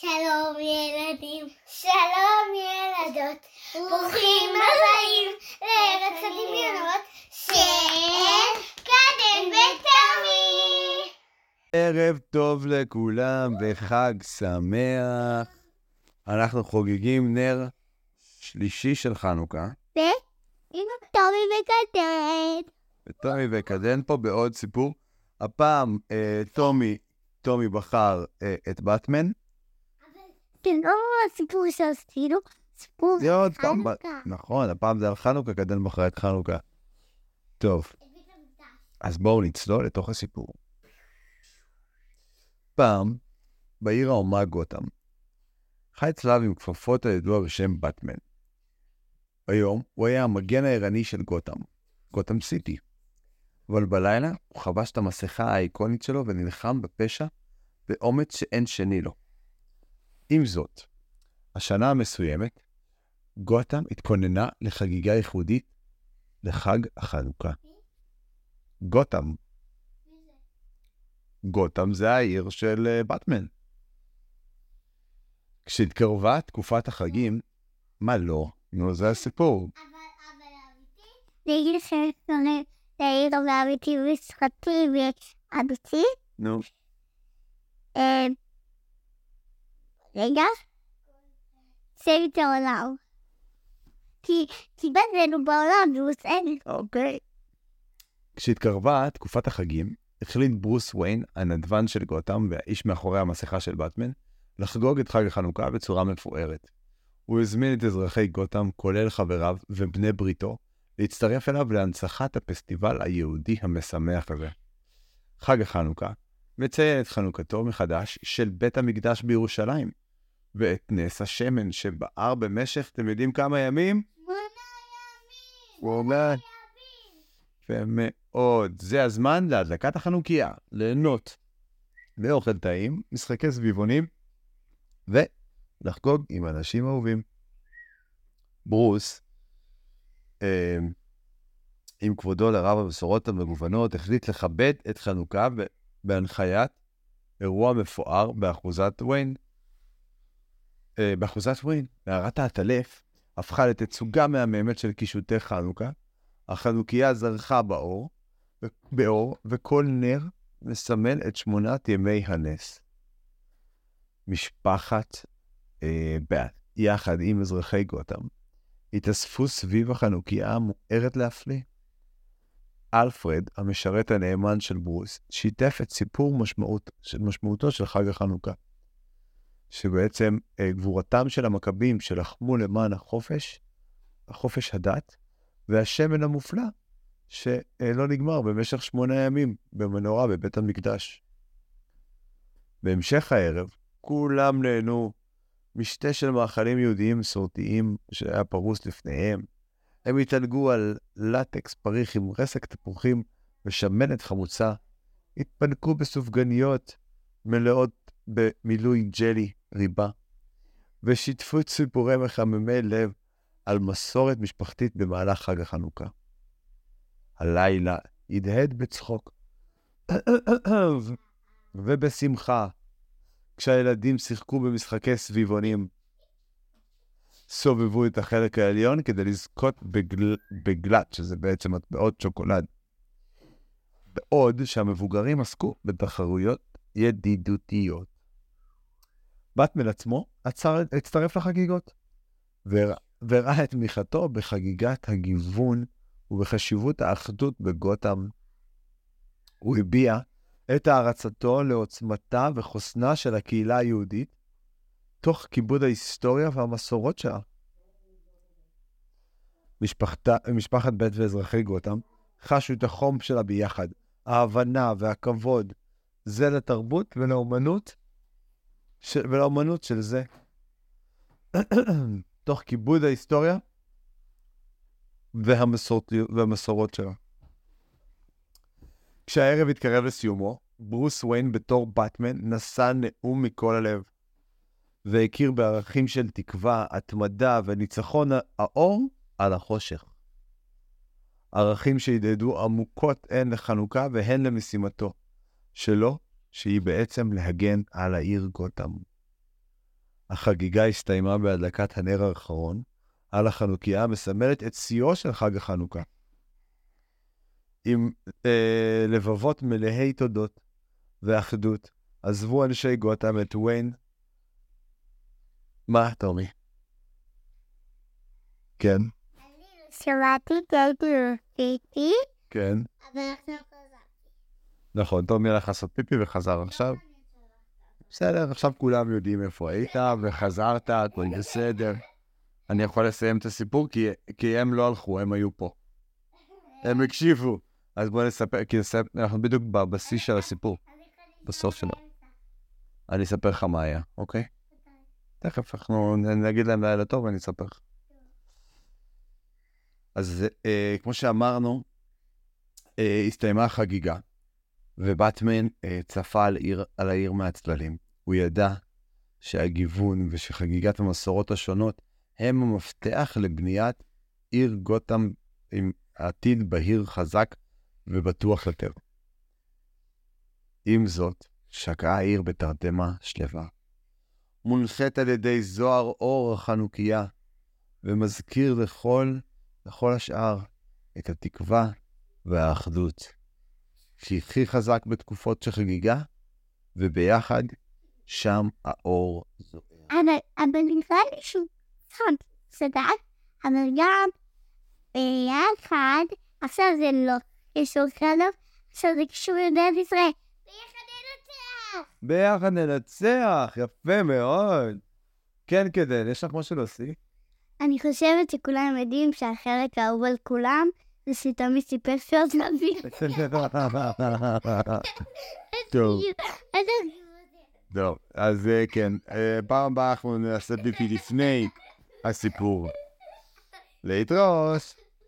שלום ילדים, שלום ילדות, ברוכים הבאים לארץ הדמיונות של קדם ותמי. ערב טוב לכולם וחג שמח. אנחנו חוגגים נר שלישי של חנוכה, עם טומי וקטרת. וטומי וקדן פה בעוד סיפור. הפעם אה, טומי, טומי בחר אה, את באטמן. לא הסיפור שעשינו, סיפור חנוכה. נכון, הפעם זה על חנוכה, קדן בחר את חנוכה. טוב, אז בואו נצלול לתוך הסיפור. פעם, בעיר האומה גותם, חי צלב עם כפפות הידוע בשם באטמן. היום הוא היה המגן הערני של גותם, גותם סיטי. אבל בלילה הוא חבש את המסכה האיקונית שלו ונלחם בפשע באומץ שאין שני לו. עם זאת, השנה המסוימת, גותם התכוננה לחגיגה ייחודית לחג החנוכה. גותם. גותם זה העיר של אה, באטמן. כשהתקרבה תקופת החגים, מה לא? נו, זה הסיפור. אני אגיד לכם איך קוראים לעיר ואמיתי ושפתי ואמיתי. נו. רגע. סייב את העולם. כי כי בזנו בעולם והוא סייב. אוקיי. כשהתקרבה תקופת החגים, החליט ברוס וויין, הנדבן של גותם והאיש מאחורי המסכה של באטמן, לחגוג את חג החנוכה בצורה מפוארת. הוא הזמין את אזרחי גותם, כולל חבריו ובני בריתו, להצטרף אליו להנצחת הפסטיבל היהודי המשמח הזה. חג החנוכה מציין את חנוכתו מחדש של בית המקדש בירושלים, ואת נס השמן שבער במשך, אתם יודעים כמה ימים? הוא אומר, יפה מאוד. זה הזמן להדלקת החנוכיה, ליהנות. לאוכל טעים, משחקי סביבונים, ולחגוג עם אנשים אהובים. ברוס, אה, עם כבודו לרב הבשורות המגוונות, החליט לכבד את חנוכה בהנחיית אירוע מפואר באחוזת וויין. אה, באחוזת וויין, מערת העטלף הפכה לתצוגה מהממת של קישוטי חנוכה, החנוכיה זרחה באור, באור, וכל נר מסמל את שמונת ימי הנס. משפחת אה, בת, יחד עם אזרחי גותם, התאספו סביב החנוכיה המוארת להפליא. אלפרד, המשרת הנאמן של ברוס, שיתף את סיפור משמעות, משמעותו של חג החנוכה, שבעצם אה, גבורתם של המכבים שלחמו למען החופש, החופש הדת, והשמן המופלא שלא נגמר במשך שמונה ימים במנורה בבית המקדש. בהמשך הערב, כולם נהנו משתה של מאכלים יהודיים מסורתיים שהיה פרוס לפניהם. הם התענגו על לטקס פריך עם רסק תפוחים ושמנת חמוצה, התפנקו בסופגניות מלאות במילוי ג'לי ריבה, ושיתפו את סיפורי מחממי לב על מסורת משפחתית במהלך חג החנוכה. הלילה הדהד בצחוק ובשמחה כשהילדים שיחקו במשחקי סביבונים. סובבו את החלק העליון כדי לזכות בגל... בגלת, שזה בעצם מטבעות שוקולד. בעוד שהמבוגרים עסקו בתחרויות ידידותיות. באטמן עצמו עצר, הצטרף לחגיגות, וראה את תמיכתו בחגיגת הגיוון ובחשיבות האחדות בגותם. הוא הביע את הערצתו לעוצמתה וחוסנה של הקהילה היהודית, תוך כיבוד ההיסטוריה והמסורות שלה. משפחתה, משפחת בית ואזרחי גותם חשו את החום שלה ביחד, ההבנה והכבוד, זה לתרבות ולאומנות, ש... ולאומנות של זה. תוך כיבוד ההיסטוריה והמסורת, והמסורות שלה. כשהערב התקרב לסיומו, ברוס וויין בתור באטמן נשא נאום מכל הלב, והכיר בערכים של תקווה, התמדה וניצחון האור על החושך. ערכים שהדהדו עמוקות הן לחנוכה והן למשימתו, שלו, שהיא בעצם להגן על העיר גותם. החגיגה הסתיימה בהדלקת הנר האחרון על החנוכיה, המסמלת את שיאו של חג החנוכה. עם אה, לבבות מלאי תודות ואחדות, עזבו אנשי גותם את וויין. מה, תומי? כן, שמעתי את הייתי רציתי, כן. אבל חזרתי. נכון, תומי הלך לעשות פיפי וחזר עכשיו. בסדר, עכשיו כולם יודעים איפה היית וחזרת, הכל בסדר. אני יכול לסיים את הסיפור כי, כי הם לא הלכו, הם היו פה. הם הקשיבו. אז בואו נספר, כי נספר, אנחנו בדיוק בבסיס של הסיפור, בסוף שלו. אני אספר לך מה היה, אוקיי? תכף אנחנו נגיד להם לילה טוב ואני אספר לך. אז אה, כמו שאמרנו, אה, הסתיימה החגיגה, ובטמן אה, צפה על, עיר, על העיר מהצללים. הוא ידע שהגיוון ושחגיגת המסורות השונות הם המפתח לבניית עיר גותם עם עתיד בהיר חזק ובטוח יותר. עם זאת, שקעה העיר בתרדמה שלווה. מונחית על ידי זוהר אור החנוכיה, ומזכיר לכל, לכל השאר את התקווה והאחדות, שהכי חזק בתקופות של חגיגה, וביחד שם האור זוהר. אבל, אבל נראה לי שהוא צדק, אבל גם ביחד, עכשיו זה לא קשור כאלה, עכשיו זה קשור למדינת ישראל. ביחד ננצח! ביחד ננצח, יפה מאוד. כן, כדן, יש לך משהו להוסיף? אני חושבת שכולם יודעים שהחלק האהוב על כולם זה שתמי סיפר שעוד נביא. טוב, טוב, אז אה, כן, אה, פעם הבאה אנחנו נעשה ביפי לפני הסיפור. להתראות.